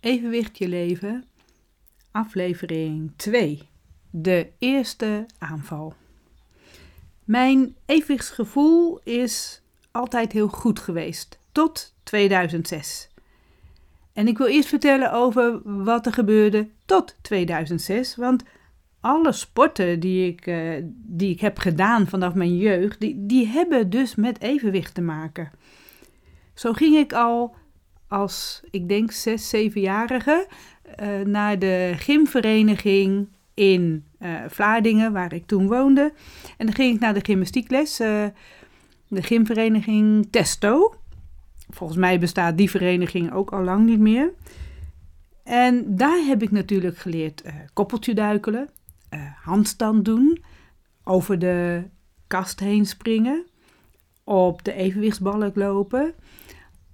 Evenwicht je leven, aflevering 2. De eerste aanval. Mijn evenwichtsgevoel is altijd heel goed geweest, tot 2006. En ik wil eerst vertellen over wat er gebeurde tot 2006, want alle sporten die ik, uh, die ik heb gedaan vanaf mijn jeugd, die, die hebben dus met evenwicht te maken. Zo ging ik al als, ik denk, zes, zevenjarige uh, naar de gymvereniging in uh, Vlaardingen, waar ik toen woonde. En dan ging ik naar de gymnastiekles, uh, de gymvereniging Testo. Volgens mij bestaat die vereniging ook al lang niet meer. En daar heb ik natuurlijk geleerd koppeltje duikelen, handstand doen, over de kast heen springen, op de evenwichtsbalk lopen.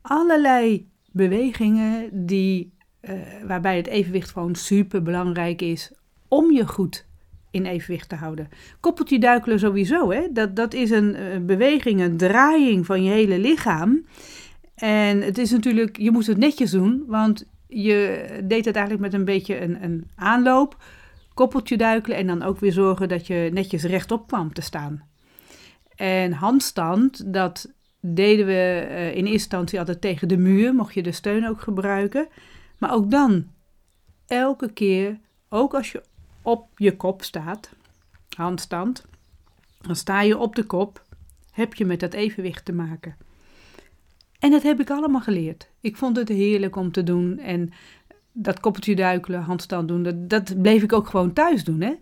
Allerlei bewegingen die, uh, waarbij het evenwicht gewoon super belangrijk is om je goed in evenwicht te houden. Koppeltje duikelen sowieso, hè? Dat, dat is een, een beweging, een draaiing van je hele lichaam. En het is natuurlijk, je moet het netjes doen, want je deed het eigenlijk met een beetje een, een aanloop, koppeltje duikelen en dan ook weer zorgen dat je netjes rechtop kwam te staan. En handstand, dat deden we uh, in eerste instantie altijd tegen de muur, mocht je de steun ook gebruiken. Maar ook dan, elke keer, ook als je op je kop staat, handstand, dan sta je op de kop, heb je met dat evenwicht te maken. En dat heb ik allemaal geleerd. Ik vond het heerlijk om te doen en dat koppeltje duikelen, handstand doen, dat, dat bleef ik ook gewoon thuis doen. Hè?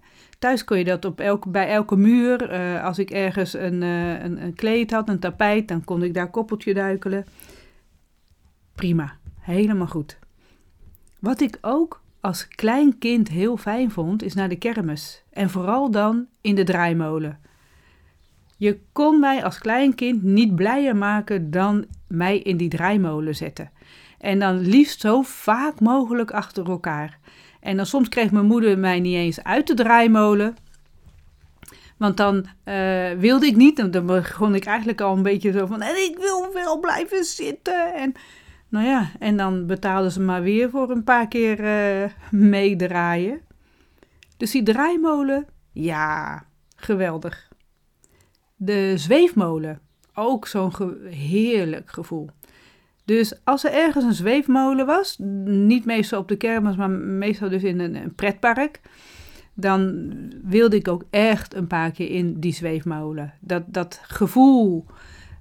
Thuis kon je dat op elke, bij elke muur. Uh, als ik ergens een, uh, een, een, kleed had, een tapijt, dan kon ik daar koppeltje duikelen. Prima, helemaal goed. Wat ik ook als klein kind heel fijn vond, is naar de kermis. En vooral dan in de draaimolen. Je kon mij als klein kind niet blijer maken dan mij in die draaimolen zetten. En dan liefst zo vaak mogelijk achter elkaar. En dan soms kreeg mijn moeder mij niet eens uit de draaimolen. Want dan uh, wilde ik niet. Dan begon ik eigenlijk al een beetje zo van. En ik wil wel blijven zitten. En nou ja, en dan betaalden ze maar weer voor een paar keer uh, meedraaien. Dus die draaimolen, ja, geweldig. De zweefmolen, ook zo'n heerlijk gevoel. Dus als er ergens een zweefmolen was, niet meestal op de kermis, maar meestal dus in een, pretpark, dan wilde ik ook echt een paar keer in die zweefmolen. Dat, dat gevoel,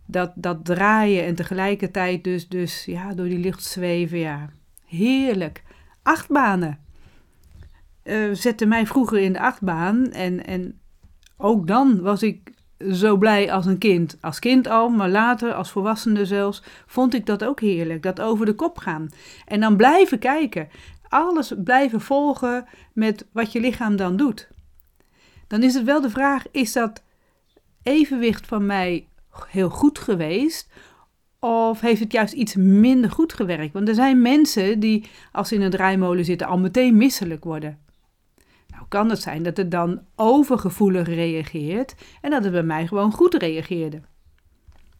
dat, dat draaien en tegelijkertijd dus, dus ja, door die lucht zweven, ja, heerlijk. Achtbanen uh, zette mij vroeger in de achtbaan en, en ook dan was ik zo blij als een kind. Als kind al, maar later als volwassene zelfs, vond ik dat ook heerlijk. Dat over de kop gaan. En dan blijven kijken. Alles blijven volgen met wat je lichaam dan doet. Dan is het wel de vraag: is dat evenwicht van mij heel goed geweest? Of heeft het juist iets minder goed gewerkt? Want er zijn mensen die, als ze in een draaimolen zitten, al meteen misselijk worden. Nou kan het zijn dat het dan overgevoelig reageert en dat het bij mij gewoon goed reageerde.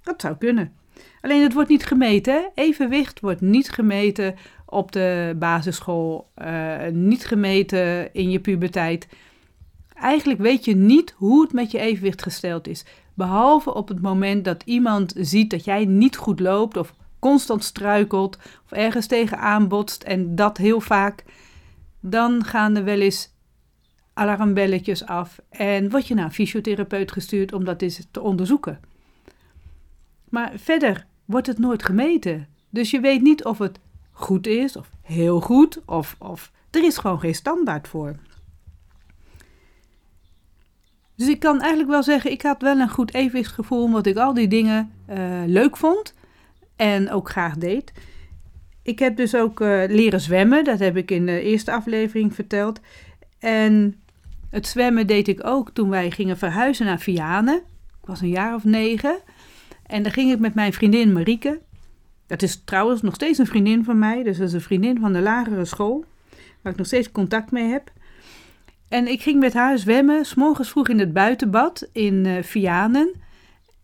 Dat zou kunnen. Alleen het wordt niet gemeten. Evenwicht wordt niet gemeten op de basisschool, uh, niet gemeten in je puberteit. Eigenlijk weet je niet hoe het met je evenwicht gesteld is. Behalve op het moment dat iemand ziet dat jij niet goed loopt of constant struikelt of ergens tegenaan botst en dat heel vaak, dan gaan er wel eens alarmbelletjes af en word je naar een fysiotherapeut gestuurd om dat eens te onderzoeken. Maar verder wordt het nooit gemeten. Dus je weet niet of het goed is of heel goed of, of er is gewoon geen standaard voor. Dus ik kan eigenlijk wel zeggen, ik had wel een goed evenwichtsgevoel omdat ik al die dingen uh, leuk vond en ook graag deed. Ik heb dus ook uh, leren zwemmen, dat heb ik in de eerste aflevering verteld. En het zwemmen deed ik ook toen wij gingen verhuizen naar Vianen. Ik was een jaar of negen. En daar ging ik met mijn vriendin Marieke. Dat is trouwens nog steeds een vriendin van mij. Dus dat is een vriendin van de lagere school. Waar ik nog steeds contact mee heb. En ik ging met haar zwemmen, s'morgens vroeg in het buitenbad in uh, Vianen.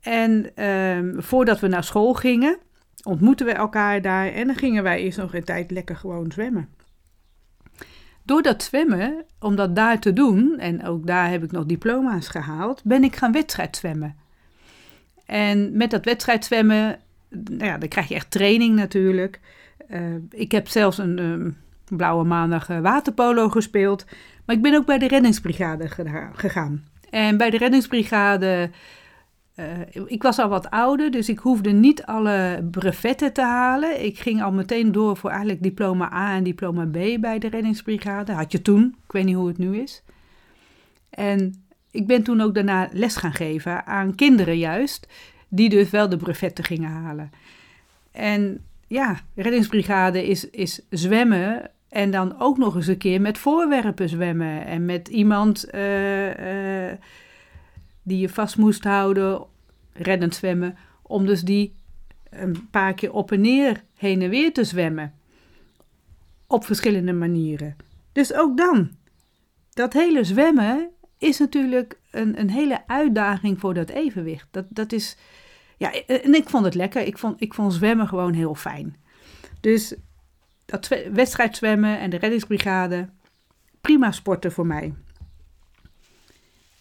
En uh, voordat we naar school gingen, ontmoetten we elkaar daar en dan gingen wij eerst nog een tijd lekker gewoon zwemmen. Door dat zwemmen, om dat daar te doen, en ook daar heb ik nog diploma's gehaald, ben ik gaan wedstrijdzwemmen. En met dat wedstrijdzwemmen, nou ja, dan krijg je echt training natuurlijk. Uh, ik heb zelfs een um, blauwe maandag waterpolo gespeeld. Maar ik ben ook bij de reddingsbrigade gegaan. En bij de reddingsbrigade, uh, ik was al wat ouder, dus ik hoefde niet alle brevetten te halen. Ik ging al meteen door voor eigenlijk diploma A en diploma B bij de reddingsbrigade. Had je toen, ik weet niet hoe het nu is. En ik ben toen ook daarna les gaan geven aan kinderen juist, die dus wel de brevetten gingen halen. En ja, reddingsbrigade is, is zwemmen en dan ook nog eens een keer met voorwerpen zwemmen. En met iemand uh, uh, die je vast moest houden, reddend zwemmen. Om dus die een paar keer op en neer, heen en weer te zwemmen. Op verschillende manieren. Dus ook dan. Dat hele zwemmen is natuurlijk een, een hele uitdaging voor dat evenwicht. Dat, dat is. Ja, en ik vond het lekker. Ik vond, ik vond zwemmen gewoon heel fijn. Dus dat wedstrijdzwemmen en de reddingsbrigade, prima sporten voor mij.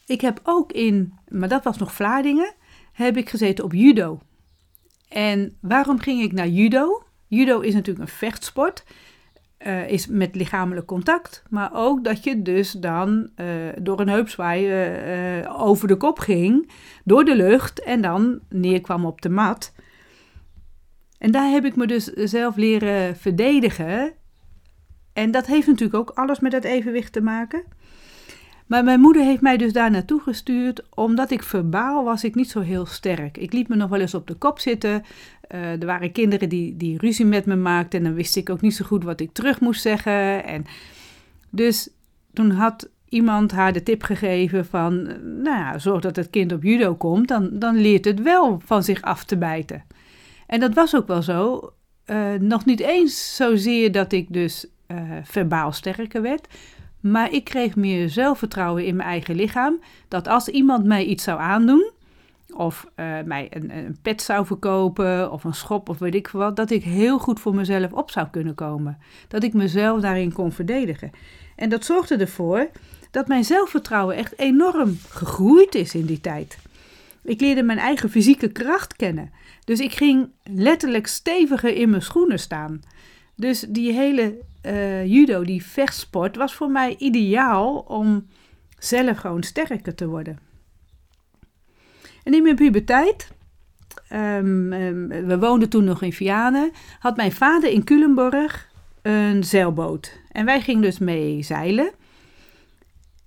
Ik heb ook in, maar dat was nog Vlaardingen, heb ik gezeten op judo. En waarom ging ik naar judo? Judo is natuurlijk een vechtsport. Uh, is met lichamelijk contact, maar ook dat je dus dan uh, door een heupzwaai uh, over de kop ging, door de lucht en dan neerkwam op de mat. En daar heb ik me dus zelf leren verdedigen. En dat heeft natuurlijk ook alles met het evenwicht te maken. Maar mijn moeder heeft mij dus daar naartoe gestuurd, omdat ik verbaal was ik niet zo heel sterk. Ik liet me nog wel eens op de kop zitten. Uh, er waren kinderen die, die ruzie met me maakten en dan wist ik ook niet zo goed wat ik terug moest zeggen. En dus toen had iemand haar de tip gegeven van, nou ja, zorg dat het kind op judo komt, dan, dan leert het wel van zich af te bijten. En dat was ook wel zo. Uh, nog niet eens zozeer dat ik dus uh, verbaal sterker werd. Maar ik kreeg meer zelfvertrouwen in mijn eigen lichaam. Dat als iemand mij iets zou aandoen, of uh, mij een, een, pet zou verkopen, of een schop, of weet ik wat, dat ik heel goed voor mezelf op zou kunnen komen. Dat ik mezelf daarin kon verdedigen. En dat zorgde ervoor dat mijn zelfvertrouwen echt enorm gegroeid is in die tijd. Ik leerde mijn eigen fysieke kracht kennen. Dus ik ging letterlijk steviger in mijn schoenen staan. Dus die hele uh, judo, die vechtsport, was voor mij ideaal om zelf gewoon sterker te worden. En in mijn puberteit, um, um, we woonden toen nog in Vianen, had mijn vader in Culemborg een zeilboot. En wij gingen dus mee zeilen.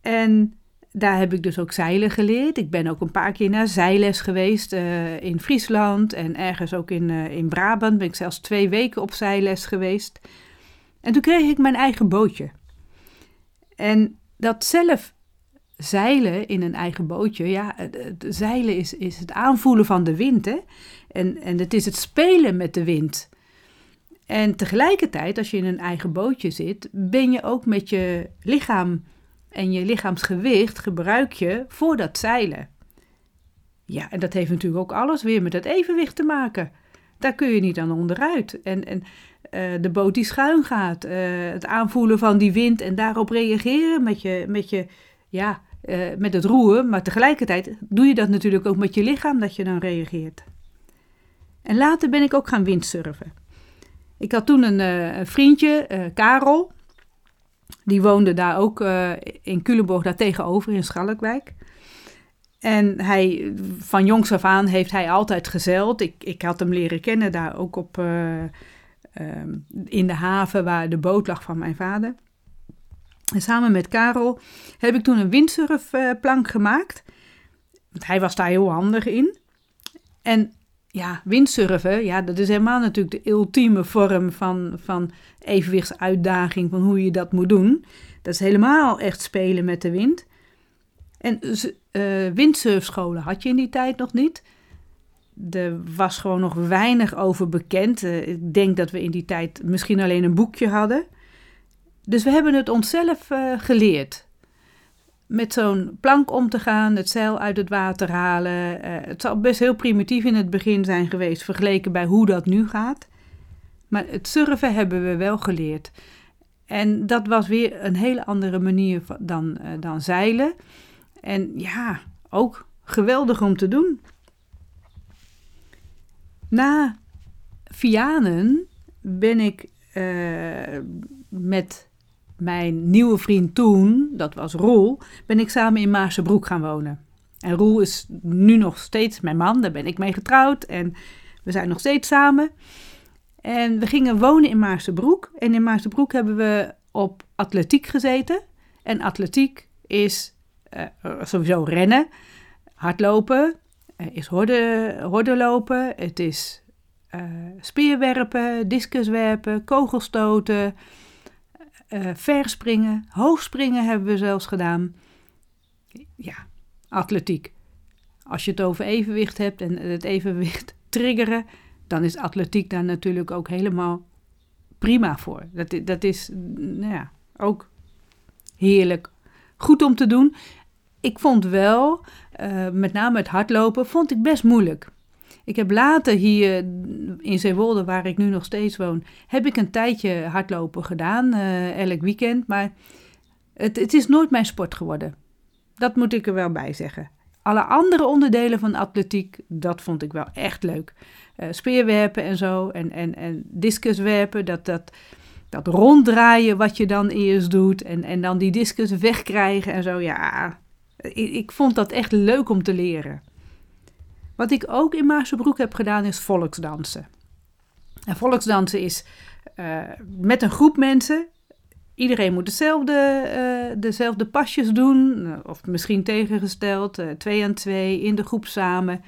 En daar heb ik dus ook zeilen geleerd. Ik ben ook een paar keer naar zeiles geweest uh, in Friesland en ergens ook in, uh, in Brabant. Ben ik zelfs twee weken op zeiles geweest. En toen kreeg ik mijn eigen bootje. En dat zelf zeilen in een eigen bootje, ja, zeilen is, is het aanvoelen van de wind. Hè? En, en het is het spelen met de wind. En tegelijkertijd, als je in een eigen bootje zit, ben je ook met je lichaam en je lichaamsgewicht gebruik je voor dat zeilen. Ja, en dat heeft natuurlijk ook alles weer met het evenwicht te maken. Daar kun je niet aan onderuit. En, en uh, de boot die schuin gaat, uh, het aanvoelen van die wind en daarop reageren met je, met je ja, uh, met het roeren. Maar tegelijkertijd doe je dat natuurlijk ook met je lichaam dat je dan reageert. En later ben ik ook gaan windsurfen. Ik had toen een, een vriendje, Karel, die woonde daar ook uh, in Culemborg, daar tegenover in Schalkwijk. En hij, van jongs af aan heeft hij altijd gezeild. Ik, ik had hem leren kennen daar ook op, uh, uh, in de haven waar de boot lag van mijn vader. En samen met Karel heb ik toen een windsurfplank gemaakt. Want hij was daar heel handig in. En ja, windsurfen, ja, dat is helemaal natuurlijk de ultieme vorm van, van evenwichtsuitdaging, van hoe je dat moet doen. Dat is helemaal echt spelen met de wind. En uh, windsurfscholen had je in die tijd nog niet. Er was gewoon nog weinig over bekend. Uh, ik denk dat we in die tijd misschien alleen een boekje hadden. Dus we hebben het onszelf uh, geleerd. Met zo'n plank om te gaan, het zeil uit het water halen. Uh, het zal best heel primitief in het begin zijn geweest, vergeleken bij hoe dat nu gaat. Maar het surfen hebben we wel geleerd. En dat was weer een hele andere manier dan, uh, dan zeilen. En ja, ook geweldig om te doen. Na Vianen ben ik uh, met mijn nieuwe vriend toen, dat was Roel, ben ik samen in Maarsebroek gaan wonen. En Roel is nu nog steeds mijn man, daar ben ik mee getrouwd en we zijn nog steeds samen. En we gingen wonen in Maarsebroek. En in Maarsebroek hebben we op atletiek gezeten. En atletiek is uh, sowieso rennen, hardlopen, uh, is horde, lopen, het is uh, speerwerpen, discuswerpen, kogelstoten, uh, verspringen, hoogspringen hebben we zelfs gedaan. Ja, atletiek. Als je het over evenwicht hebt en het evenwicht triggeren, dan is atletiek daar natuurlijk ook helemaal prima voor. Dat, dat is nou ja, ook heerlijk. Goed om te doen. Ik vond wel, uh, met name het hardlopen, vond ik best moeilijk. Ik heb later hier in Zeewolde, waar ik nu nog steeds woon, heb ik een tijdje hardlopen gedaan, uh, elk weekend. Maar het, het is nooit mijn sport geworden. Dat moet ik er wel bij zeggen. Alle andere onderdelen van atletiek, dat vond ik wel echt leuk. Uh, speerwerpen en zo, en, en, en discuswerpen, dat, dat, dat ronddraaien wat je dan eerst doet, en, en dan die discus wegkrijgen en zo. Ja, ik vond dat echt leuk om te leren. Wat ik ook in Maarsebroek heb gedaan is volksdansen. En volksdansen is uh, met een groep mensen. Iedereen moet dezelfde, uh, dezelfde pasjes doen, of misschien tegengesteld, twee aan twee, in de groep samen.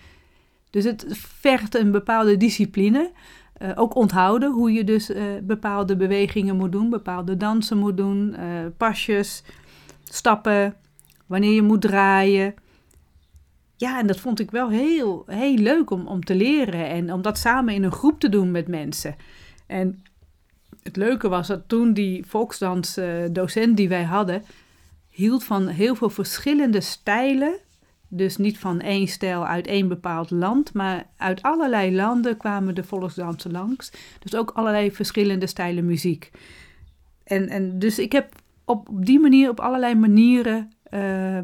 Dus het vergt een bepaalde discipline. ook onthouden hoe je dus bepaalde bewegingen moet doen, bepaalde dansen moet doen, pasjes, stappen, wanneer je moet draaien. Ja, en dat vond ik wel heel, heel leuk om, om te leren en om dat samen in een groep te doen met mensen. En het leuke was dat toen die volksdansdocent die wij hadden, hield van heel veel verschillende stijlen. Dus niet van één stijl uit één bepaald land, maar uit allerlei landen kwamen de volksdansen langs. Dus ook allerlei verschillende stijlen muziek. En, en dus ik heb op, op die manier, op allerlei manieren, uh,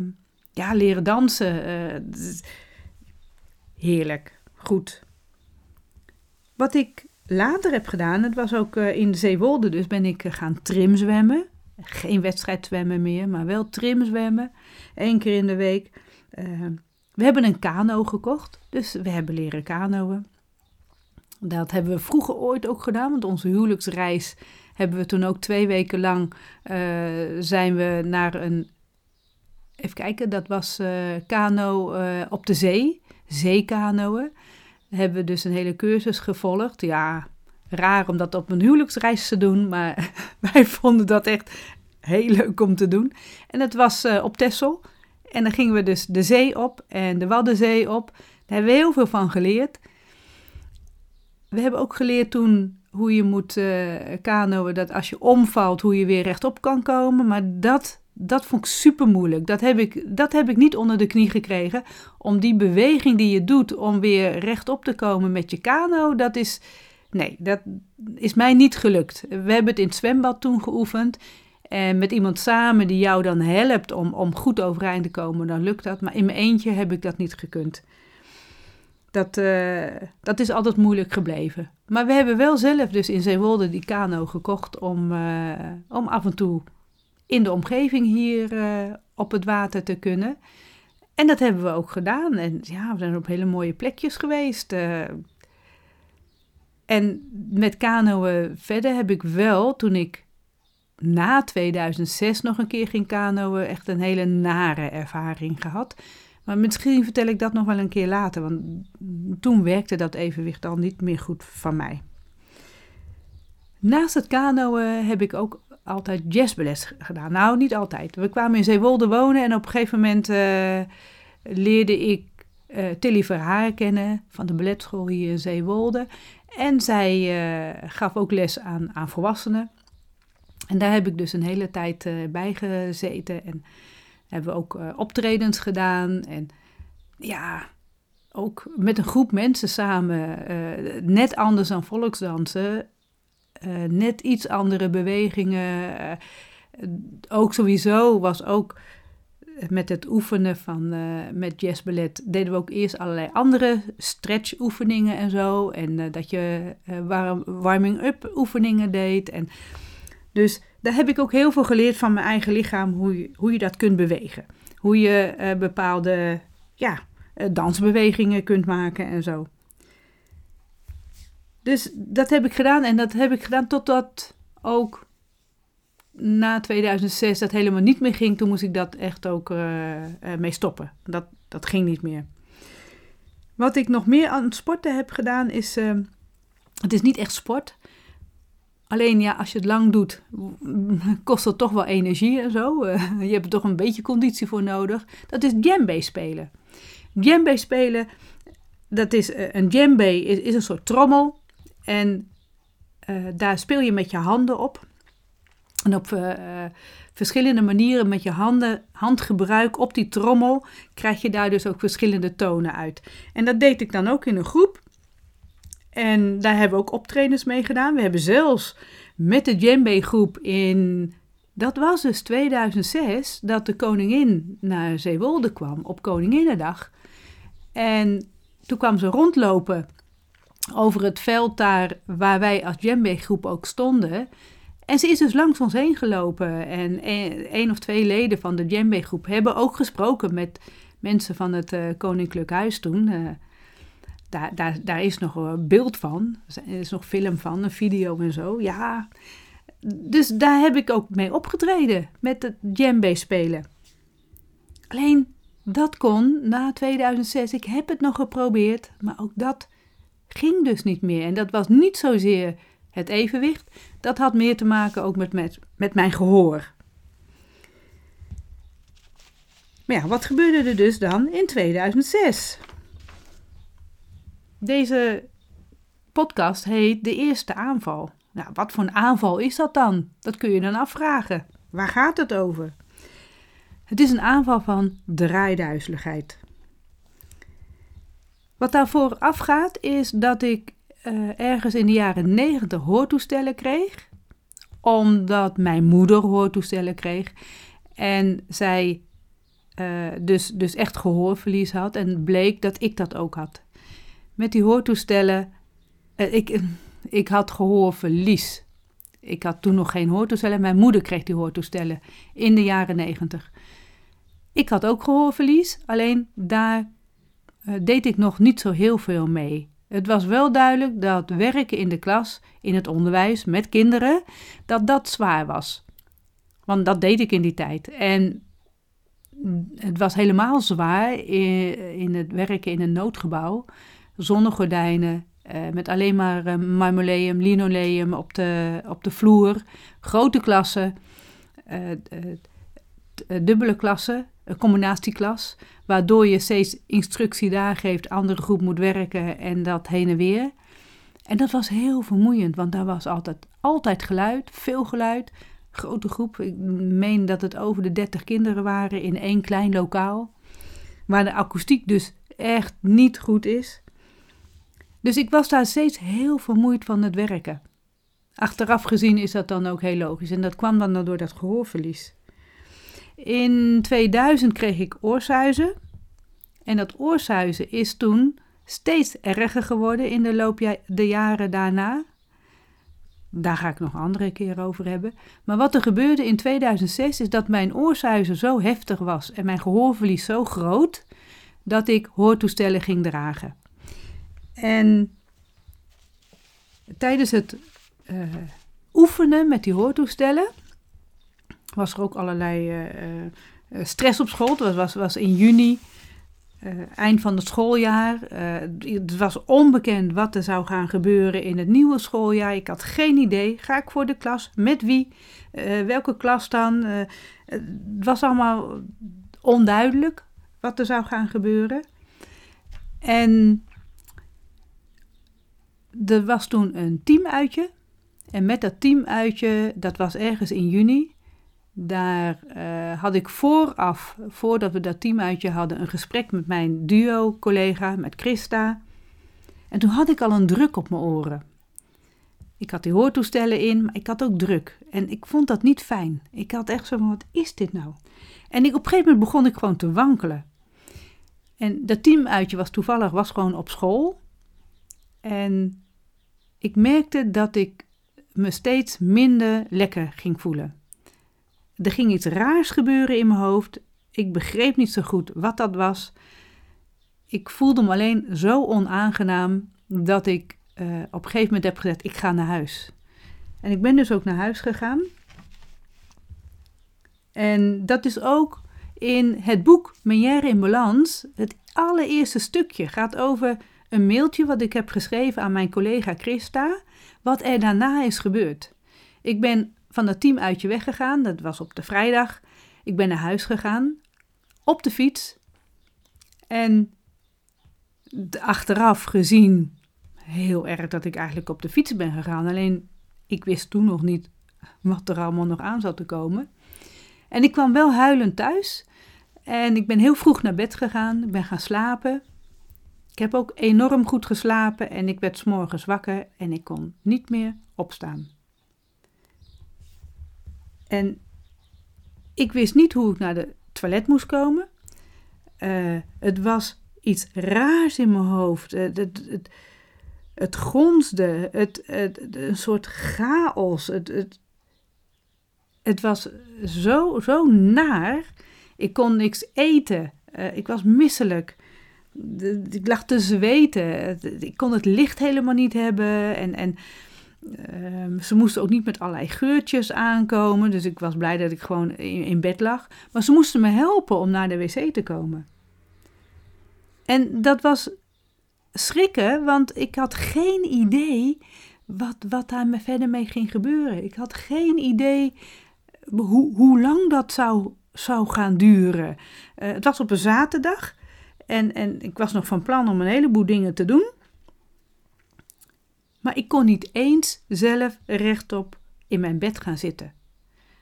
ja, leren dansen. Uh, heerlijk, goed. Wat ik later heb gedaan, het was ook uh, in Zeewolde, dus ben ik uh, gaan trimzwemmen. Geen wedstrijdzwemmen meer, maar wel trimzwemmen. Eén keer in de week. we hebben een kano gekocht, dus we hebben leren kanoën. Dat hebben we vroeger ooit ook gedaan, want onze huwelijksreis hebben we toen ook twee weken lang zijn we naar een even kijken, dat was uh, kano uh, op de zee, zeekanoën. Hebben we dus een hele cursus gevolgd. Ja, raar om dat op een huwelijksreis te doen, maar wij vonden dat echt heel leuk om te doen. En het was uh, op Texel. En dan gingen we dus de zee op en de Waddenzee op. Daar hebben we heel veel van geleerd. We hebben ook geleerd toen hoe je moet uh, kanoën, dat als je omvalt, hoe je weer rechtop kan komen. Maar dat dat vond ik super moeilijk. Dat heb ik, dat heb ik niet onder de knie gekregen. Om die beweging die je doet om weer rechtop te komen met je kano, dat is. Nee, dat is mij niet gelukt. We hebben het in het zwembad toen geoefend. En met iemand samen die jou dan helpt om, om goed overeind te komen, dan lukt dat. Maar in mijn eentje heb ik dat niet gekund. Dat, uh, dat is altijd moeilijk gebleven. Maar we hebben wel zelf dus in Zeewolde die kano gekocht om, uh, om af en toe in de omgeving hier uh, op het water te kunnen. En dat hebben we ook gedaan. En ja, we zijn op hele mooie plekjes geweest. Uh, en met kanoën verder heb ik wel, toen ik na 2006 nog een keer ging kanoën, echt een hele nare ervaring gehad. Maar misschien vertel ik dat nog wel een keer later, want toen werkte dat evenwicht al niet meer goed van mij. Naast het kanoën heb ik ook altijd jazzballet gedaan. Nou, niet altijd. We kwamen in Zeewolde wonen en op een gegeven moment uh, leerde ik uh, Tilly Verhaar kennen van de balletschool hier in Zeewolde. En zij uh, gaf ook les aan, aan volwassenen. En daar heb ik dus een hele tijd bij gezeten. En hebben we ook optredens gedaan. En ja, ook met een groep mensen samen. Net anders dan volksdansen. Uh, net iets andere bewegingen. ook sowieso was ook met het oefenen van met jazzballet deden we ook eerst allerlei andere stretch oefeningen en zo. En dat je warm, warming-up oefeningen deed. En dus daar heb ik ook heel veel geleerd van mijn eigen lichaam, hoe je, hoe je dat kunt bewegen. Hoe je uh, bepaalde ja, uh, dansbewegingen kunt maken en zo. Dus dat heb ik gedaan en dat heb ik gedaan totdat ook na 2006 dat helemaal niet meer ging. Toen moest ik dat echt ook uh, mee stoppen. Dat, dat ging niet meer. Wat ik nog meer aan het sporten heb gedaan is, het is niet echt sport, Alleen ja, als je het lang doet, kost het toch wel energie en zo. je hebt er toch een beetje conditie voor nodig. Dat is djembe spelen. Djembe spelen, dat is eh, een djembe is, is een soort trommel. En uh, daar speel je met je handen op. En op uh, verschillende manieren met je handen, handgebruik op die trommel krijg je daar dus ook verschillende tonen uit. En dat deed ik dan ook in een groep. En daar hebben we ook optredens mee gedaan. We hebben zelfs met de djembe groep in, dat was dus 2006, dat de koningin naar Zeewolde kwam op Koninginnedag. En toen kwam ze rondlopen over het veld daar waar wij als djembe groep ook stonden. En ze is dus langs ons heen gelopen. En één of twee leden van de djembe groep hebben ook gesproken met mensen van het uh, Koninklijk Huis toen. Uh, daar, daar, daar is nog een beeld van. Er is nog film van, een video en zo. Ja, dus daar heb ik ook mee opgetreden. Met het djembe spelen. Alleen, dat kon na 2006. Ik heb het nog geprobeerd, maar ook dat ging dus niet meer. En dat was niet zozeer het evenwicht. Dat had meer te maken ook met, met, met mijn gehoor. Maar ja, wat gebeurde er dus dan in 2006? Deze podcast heet De Eerste Aanval. Nou, wat voor een aanval is dat dan? Dat kun je dan afvragen. Waar gaat het over? Het is een aanval van draaiduizeligheid. Wat daarvoor afgaat is dat ik uh, ergens in de jaren negentig hoortoestellen kreeg. Omdat mijn moeder hoortoestellen kreeg. En zij uh, dus, dus echt gehoorverlies had. En bleek dat ik dat ook had met die hoortoestellen. Uh, ik, ik had gehoorverlies. Ik had toen nog geen hoortoestellen. Mijn moeder kreeg die hoortoestellen in de jaren negentig. Ik had ook gehoorverlies, alleen daar deed ik nog niet zo heel veel mee. Het was wel duidelijk dat werken in de klas, in het onderwijs, met kinderen, dat dat zwaar was. Want dat deed ik in die tijd. En het was helemaal zwaar in, het werken in een noodgebouw zonder gordijnen, uh, met alleen maar uh, marmoleum, linoleum op de, op de vloer, grote klassen, dubbele klassen, combinatieklas, waardoor je steeds instructie daar geeft, andere groep moet werken en dat heen en weer. En dat was heel vermoeiend, want daar was altijd, altijd geluid, veel geluid, grote groep. Ik meen dat het over de 30 kinderen waren in één klein lokaal, waar de akoestiek dus echt niet goed is. Dus ik was daar steeds heel vermoeid van het werken. Achteraf gezien is dat dan ook heel logisch en dat kwam dan door dat gehoorverlies. In 2000 kreeg ik oorsuizen en dat oorsuizen is toen steeds erger geworden in de loop de jaren daarna. Daar ga ik nog een andere keer over hebben. Maar wat er gebeurde in 2006 is dat mijn oorsuizen zo heftig was en mijn gehoorverlies zo groot dat ik hoortoestellen ging dragen. En tijdens het uh, oefenen met die hoortoestellen was er ook allerlei uh, uh, stress op school. Het was, was in juni, eind van het schooljaar. het was onbekend wat er zou gaan gebeuren in het nieuwe schooljaar. Ik had geen idee. Ga ik voor de klas? Met wie? welke klas dan? het was allemaal onduidelijk wat er zou gaan gebeuren. En er was toen een teamuitje. En met dat teamuitje, dat was ergens in juni, Daar uh, had ik vooraf, voordat we dat teamuitje hadden, een gesprek met mijn duo-collega, met Christa. En toen had ik al een druk op mijn oren. Ik had die hoortoestellen in, maar ik had ook druk. En ik vond dat niet fijn. Ik had echt zo van, wat is dit nou? En ik, op een gegeven moment begon ik gewoon te wankelen. En dat teamuitje was toevallig was gewoon op school. En ik merkte dat ik me steeds minder lekker ging voelen. Er ging iets raars gebeuren in mijn hoofd. Ik begreep niet zo goed wat dat was. Ik voelde me alleen zo onaangenaam dat ik uh, op een gegeven moment heb gezegd: ik ga naar huis. En ik ben dus ook naar huis gegaan. En dat is ook in het boek Menière in Balans. Het allereerste stukje gaat over een mailtje wat ik heb geschreven aan mijn collega Christa. Wat er daarna is gebeurd. Ik ben van dat team uitje weggegaan. Dat was op de vrijdag. Ik ben naar huis gegaan. Op de fiets. En achteraf gezien heel erg dat ik eigenlijk op de fiets ben gegaan. Alleen ik wist toen nog niet wat er allemaal nog aan zat te komen. En ik kwam wel huilend thuis. En ik ben heel vroeg naar bed gegaan. Ik ben gaan slapen. Ik heb ook enorm goed geslapen en ik werd s'morgens wakker en ik kon niet meer opstaan. En ik wist niet hoe ik naar de toilet moest komen. Uh, het was iets raars in mijn hoofd. Het, het, het, het gonsde, het, een soort chaos. Het, het, was zo, zo naar. Ik kon niks eten. Uh, ik was misselijk. ik lag te zweten. Ik kon het licht helemaal niet hebben. En, en uh, ze moesten ook niet met allerlei geurtjes aankomen. Dus ik was blij dat ik gewoon in, bed lag. Maar ze moesten me helpen om naar de wc te komen. En dat was schrikken, want ik had geen idee wat, wat daar verder mee ging gebeuren. Ik had geen idee hoe, hoe lang dat zou, zou gaan duren. Uh, het was op een zaterdag en, en ik was nog van plan om een heleboel dingen te doen. Maar ik kon niet eens zelf rechtop in mijn bed gaan zitten.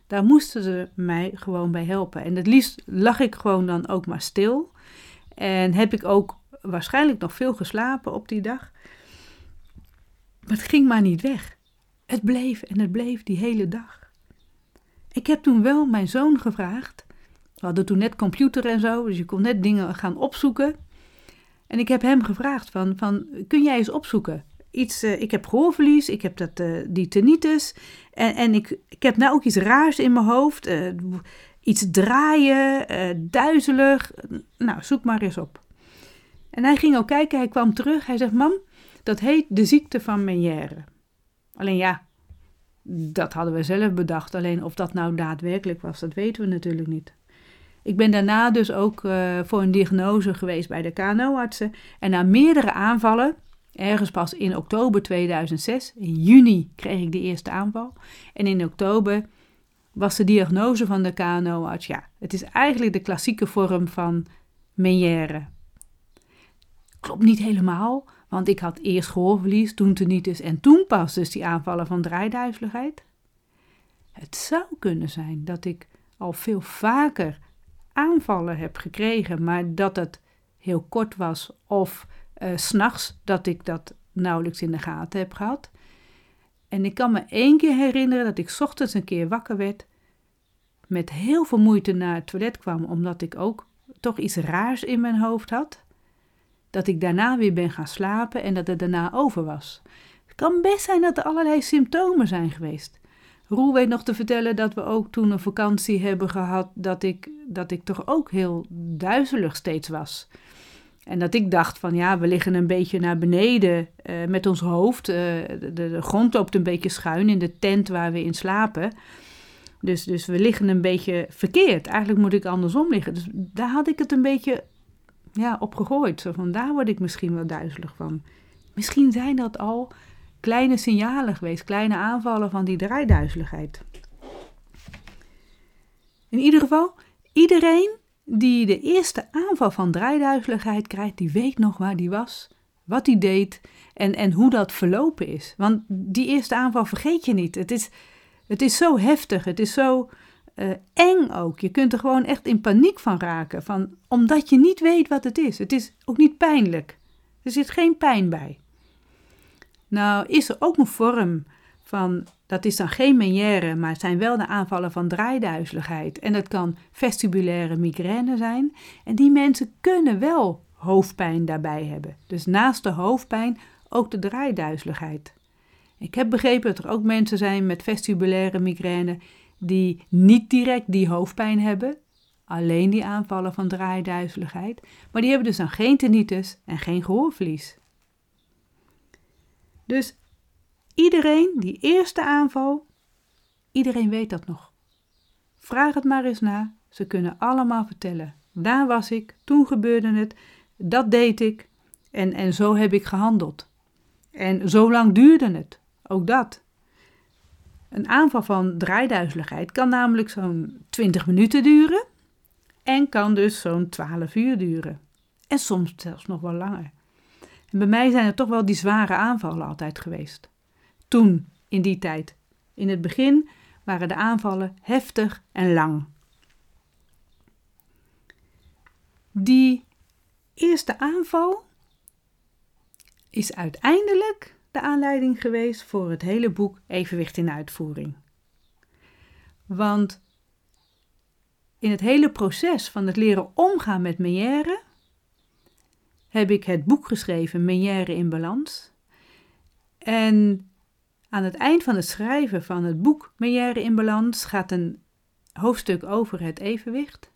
Daar moesten ze mij gewoon bij helpen. En het liefst lag ik gewoon dan ook maar stil. En heb ik ook waarschijnlijk nog veel geslapen op die dag. Maar het ging maar niet weg. Het bleef en het bleef die hele dag. Ik heb toen wel mijn zoon gevraagd. We hadden toen net computer en zo, dus je kon net dingen gaan opzoeken. En ik heb hem gevraagd van, van kun jij eens opzoeken? Iets, uh, ik heb gehoorverlies, ik heb dat, uh, die tinnitus en, en ik, ik heb nou ook iets raars in mijn hoofd. Uh, iets draaien, duizelig. Nou, zoek maar eens op. En hij ging ook kijken, hij kwam terug. Hij zegt: Mam, dat heet de ziekte van Meniere. Alleen ja, dat hadden we zelf bedacht. Alleen of dat nou daadwerkelijk was, dat weten we natuurlijk niet. Ik ben daarna dus ook voor een diagnose geweest bij de KNO-artsen. En na meerdere aanvallen, ergens pas in oktober 2006, in juni kreeg ik de eerste aanval. En in oktober was de diagnose van de KNO-arts, ja, het is eigenlijk de klassieke vorm van Meniere. Klopt niet helemaal, want ik had eerst gehoorverlies, toen tinnitus en toen pas dus die aanvallen van draaiduizeligheid. Het zou kunnen zijn dat ik al veel vaker aanvallen heb gekregen, maar dat het heel kort was of uh, s'nachts dat ik dat nauwelijks in de gaten heb gehad. En ik kan me één keer herinneren dat ik ochtends een keer wakker werd, met heel veel moeite naar het toilet kwam, omdat ik ook toch iets raars in mijn hoofd had dat ik daarna weer ben gaan slapen en dat het daarna over was. Het kan best zijn dat er allerlei symptomen zijn geweest. Roel weet nog te vertellen dat we ook toen een vakantie hebben gehad, dat ik, dat ik toch ook heel duizelig steeds was. En dat ik dacht van ja, we liggen een beetje naar beneden uh, met ons hoofd. Uh, de, grond loopt een beetje schuin in de tent waar we in slapen. Dus, dus we liggen een beetje verkeerd. Eigenlijk moet ik andersom liggen. Dus daar had ik het een beetje ja, op gegooid. Van, daar word ik misschien wel duizelig van. Misschien zijn dat al kleine signalen geweest, kleine aanvallen van die draaiduizeligheid. In ieder geval, iedereen die de eerste aanval van draaiduizeligheid krijgt, die weet nog waar die was, wat hij deed en, en hoe dat verlopen is. Want die eerste aanval vergeet je niet. Het is, het is zo heftig, het is zo uh, eng ook. Je kunt er gewoon echt in paniek van raken, van, omdat je niet weet wat het is. Het is ook niet pijnlijk. Er zit geen pijn bij. Nou is er ook een vorm van, dat is dan geen meniere, maar het zijn wel de aanvallen van draaiduizeligheid. En dat kan vestibulaire migraine zijn. En die mensen kunnen wel hoofdpijn daarbij hebben. Dus naast de hoofdpijn ook de draaiduizeligheid. Ik heb begrepen dat er ook mensen zijn met vestibulaire migraine die niet direct die hoofdpijn hebben, alleen die aanvallen van draaiduizeligheid, maar die hebben dus dan geen tinnitus en geen gehoorverlies. Dus iedereen, die eerste aanval, iedereen weet dat nog. Vraag het maar eens na, ze kunnen allemaal vertellen. Daar was ik, toen gebeurde het, dat deed ik en, en zo heb ik gehandeld. En zo lang duurde het, ook dat. Een aanval van draaiduizeligheid kan namelijk zo'n 20 minuten duren en kan dus zo'n 12 uur duren. En soms zelfs nog wel langer. En bij mij zijn er toch wel die zware aanvallen altijd geweest. Toen, in die tijd. In het begin waren de aanvallen heftig en lang. Die eerste aanval is uiteindelijk de aanleiding geweest voor het hele boek Evenwicht in uitvoering. Want in het hele proces van het leren omgaan met Meière heb ik het boek geschreven Meière in balans. En aan het eind van het schrijven van het boek Meière in balans gaat een hoofdstuk over het evenwicht.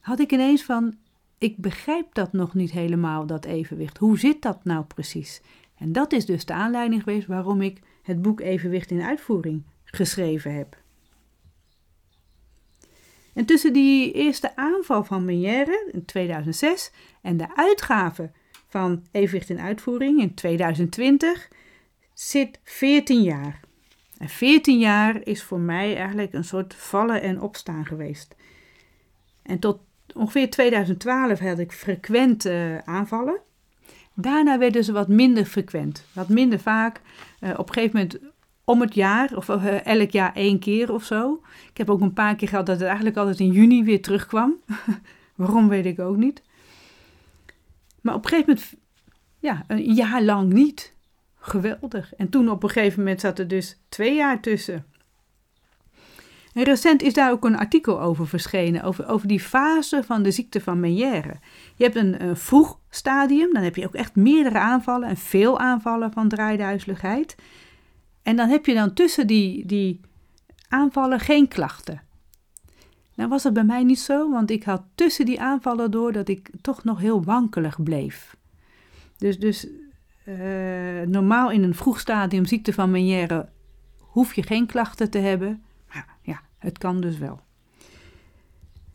Had ik ineens van, ik begrijp dat nog niet helemaal, dat evenwicht. Hoe zit dat nou precies? En dat is dus de aanleiding geweest waarom ik het boek Evenwicht in uitvoering geschreven heb. En tussen die eerste aanval van Meniere in 2006 en de uitgave van Evenwicht in uitvoering in 2020 zit 14 jaar. En 14 jaar is voor mij eigenlijk een soort vallen en opstaan geweest. En tot ongeveer 2012 had ik frequent aanvallen. Daarna werden ze wat minder frequent, wat minder vaak. Uh, op een gegeven moment om het jaar, of uh, elk jaar één keer of zo. Ik heb ook een paar keer gehad dat het eigenlijk altijd in juni weer terugkwam. Waarom weet ik ook niet. Maar op een gegeven moment, ja, een jaar lang niet. Geweldig. En toen op een gegeven moment zat er dus twee jaar tussen. En recent is daar ook een artikel over verschenen, over, over die fase van de ziekte van Meniere. Je hebt een, vroeg stadium, dan heb je ook echt meerdere aanvallen en veel aanvallen van draaiduizeligheid. En dan heb je dan tussen die, die aanvallen geen klachten. Nou was het bij mij niet zo, want ik had tussen die aanvallen door dat ik toch nog heel wankelig bleef. Dus, dus uh, normaal in een vroeg stadium ziekte van Meniere hoef je geen klachten te hebben. Het kan dus wel.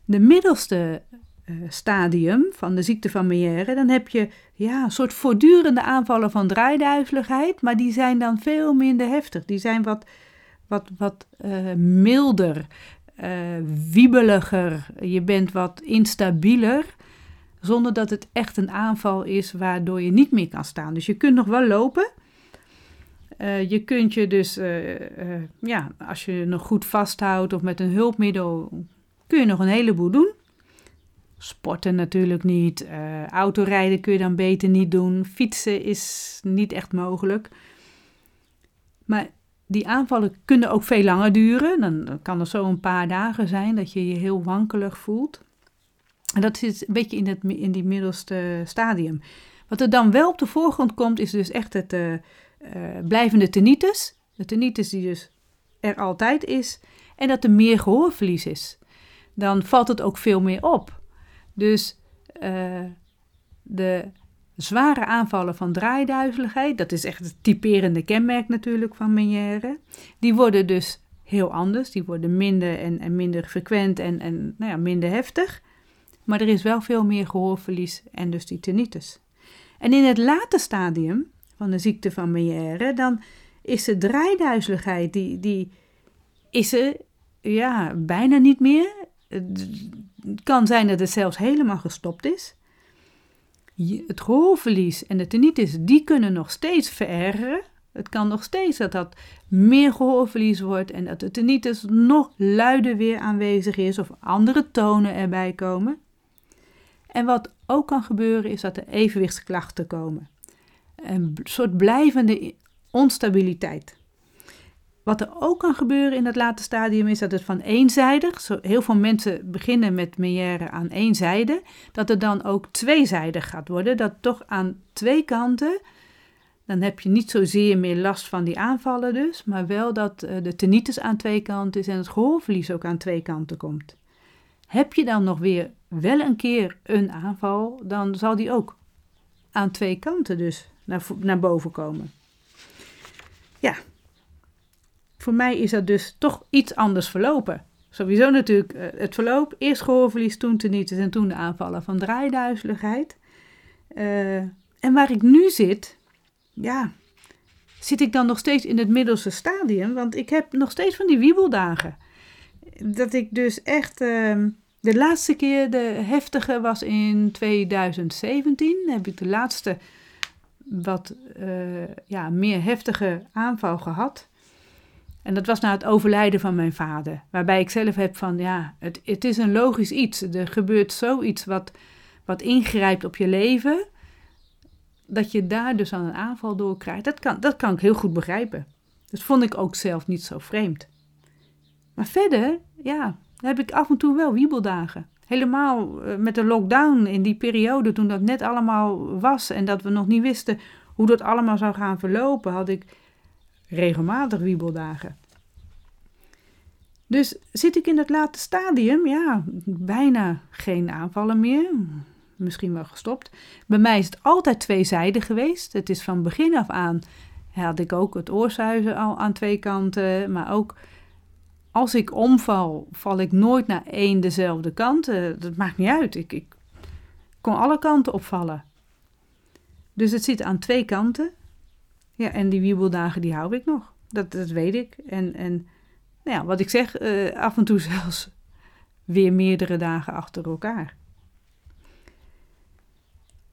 De middelste uh, stadium van de ziekte van Meière, dan heb je ja, een soort voortdurende aanvallen van draaiduizeligheid, maar die zijn dan veel minder heftig. Die zijn wat, wat, wat uh, milder, wiebeliger, je bent wat instabieler, zonder dat het echt een aanval is waardoor je niet meer kan staan. Dus je kunt nog wel lopen, uh, je kunt je dus, uh, uh, ja, als je nog goed vasthoudt of met een hulpmiddel, kun je nog een heleboel doen. Sporten natuurlijk niet. autorijden kun je dan beter niet doen. Fietsen is niet echt mogelijk. Maar die aanvallen kunnen ook veel langer duren. Dan kan het zo een paar dagen zijn dat je je heel wankelig voelt. En dat zit een beetje in, het, in die middelste stadium. Wat er dan wel op de voorgrond komt, is dus echt het uh, blijvende tinnitus. De tinnitus die dus er altijd is. En dat er meer gehoorverlies is. Dan valt het ook veel meer op. Dus uh, de zware aanvallen van draaiduizeligheid, dat is echt het typerende kenmerk natuurlijk van Meniere, die worden dus heel anders. Die worden minder en, en minder frequent en, en nou ja, minder heftig. Maar er is wel veel meer gehoorverlies en dus die tinnitus. En in het late stadium van de ziekte van Meière, dan is de draaiduizeligheid, die, die is er ja, bijna niet meer. Het kan zijn dat het zelfs helemaal gestopt is. Het gehoorverlies en de tinnitus, die kunnen nog steeds verergeren. Het kan nog steeds dat dat meer gehoorverlies wordt en dat de tinnitus nog luider weer aanwezig is of andere tonen erbij komen. En wat ook kan gebeuren is dat er evenwichtsklachten komen. Een soort blijvende onstabiliteit. Wat er ook kan gebeuren in het late stadium is dat het van eenzijdig, zo heel veel mensen beginnen met Meière aan één zijde, dat het dan ook tweezijdig gaat worden, dat toch aan twee kanten, dan heb je niet zozeer meer last van die aanvallen dus, maar wel dat eh, de tinnitus aan twee kanten is en het gehoorverlies ook aan twee kanten komt. Heb je dan nog weer wel een keer een aanval, dan zal die ook aan twee kanten dus naar, naar boven komen. Ja, voor mij is dat dus toch iets anders verlopen. Sowieso natuurlijk eh, het verloop. Eerst gehoorverlies, toen tinnitus en toen de aanvallen van draaiduizeligheid. Uh, en waar ik nu zit, ja, zit ik dan nog steeds in het middelste stadium. Want ik heb nog steeds van die wiebeldagen. Dat ik dus echt... Uh, de laatste keer de heftige was in 2017. Dan heb ik de laatste wat uh, ja, meer heftige aanval gehad. En dat was na het overlijden van mijn vader. Waarbij ik zelf heb van, ja, het, het is een logisch iets. Er gebeurt zoiets wat, wat ingrijpt op je leven. Dat je daar dus aan een aanval door krijgt. Dat kan, dat kan ik heel goed begrijpen. Dat vond ik ook zelf niet zo vreemd. Maar verder, ja, heb ik af en toe wel wiebeldagen. Helemaal eh, met de lockdown in die periode toen dat net allemaal was en dat we nog niet wisten hoe dat allemaal zou gaan verlopen, had ik regelmatig wiebeldagen. Dus zit ik in het late stadium, ja, bijna geen aanvallen meer. Misschien wel gestopt. Bij mij is het altijd tweezijdig geweest. Het is van begin af aan had ik ook het oorzuizen al aan twee kanten, maar ook als ik omval, val ik nooit naar één dezelfde kant. Uh, dat maakt niet uit. Ik, ik kon alle kanten opvallen. Dus het zit aan twee kanten. Ja, en die wiebeldagen die hou ik nog. Dat, dat weet ik. En, en nou ja, wat ik zeg, uh, af en toe zelfs weer meerdere dagen achter elkaar.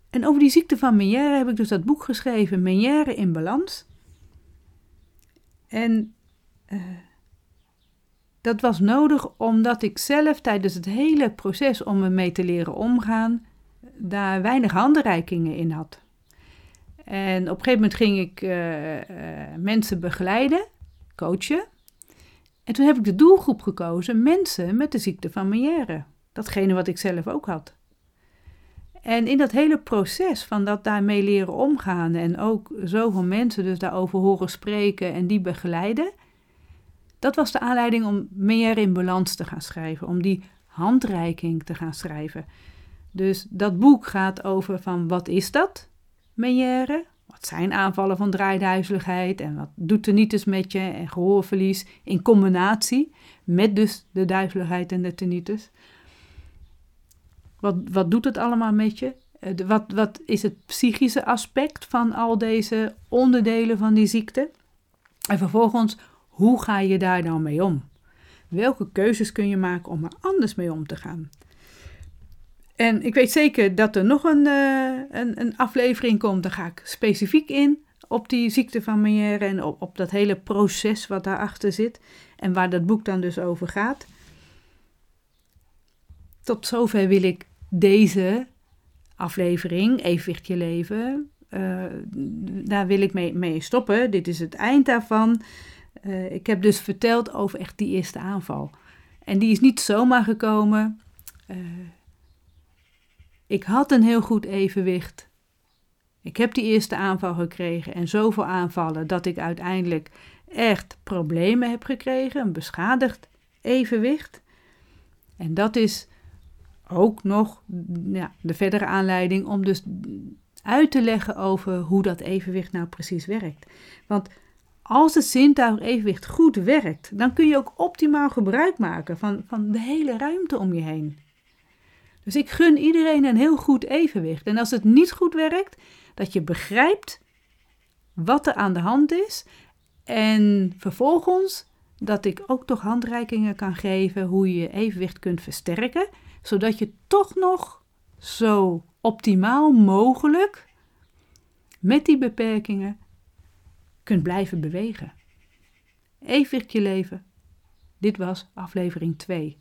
En over die ziekte van Meniere heb ik dus dat boek geschreven, Meniere in balans. En uh, dat was nodig omdat ik zelf tijdens het hele proces om me mee te leren omgaan, daar weinig handreikingen in had. En op een gegeven moment ging ik uh, uh, mensen begeleiden, coachen. En toen heb ik de doelgroep gekozen, mensen met de ziekte van Meniere. Datgene wat ik zelf ook had. En in dat hele proces van dat daarmee leren omgaan en ook zoveel mensen dus daarover horen spreken en die begeleiden, dat was de aanleiding om meer in balans te gaan schrijven, om die handreiking te gaan schrijven. Dus dat boek gaat over van wat is dat, Meière? Wat zijn aanvallen van draaiduizeligheid en wat doet tinnitus met je en gehoorverlies in combinatie met dus de duizeligheid en de tinnitus? Wat, wat doet het allemaal met je? Eh, wat, wat is het psychische aspect van al deze onderdelen van die ziekte? En vervolgens, hoe ga je daar dan mee om? Welke keuzes kun je maken om er anders mee om te gaan? En ik weet zeker dat er nog een, uh, een, een, aflevering komt. Daar ga ik specifiek in op die ziekte van Meière en op, op dat hele proces wat daarachter zit. En waar dat boek dan dus over gaat. Tot zover wil ik deze aflevering, Evenwicht je leven, uh, daar wil ik mee, mee stoppen. Dit is het eind daarvan. Uh, ik heb dus verteld over echt die eerste aanval. En die is niet zomaar gekomen. Uh, ik had een heel goed evenwicht. Ik heb die eerste aanval gekregen en zoveel aanvallen dat ik uiteindelijk echt problemen heb gekregen, een beschadigd evenwicht. En dat is ook nog ja, de verdere aanleiding om dus uit te leggen over hoe dat evenwicht nou precies werkt. Want als het zintuig-evenwicht goed werkt, dan kun je ook optimaal gebruik maken van, van de hele ruimte om je heen. Dus ik gun iedereen een heel goed evenwicht. En als het niet goed werkt, dat je begrijpt wat er aan de hand is. En vervolgens dat ik ook toch handreikingen kan geven hoe je je evenwicht kunt versterken, zodat je toch nog zo optimaal mogelijk met die beperkingen kunt blijven bewegen. Evenwicht je leven. Dit was aflevering 2.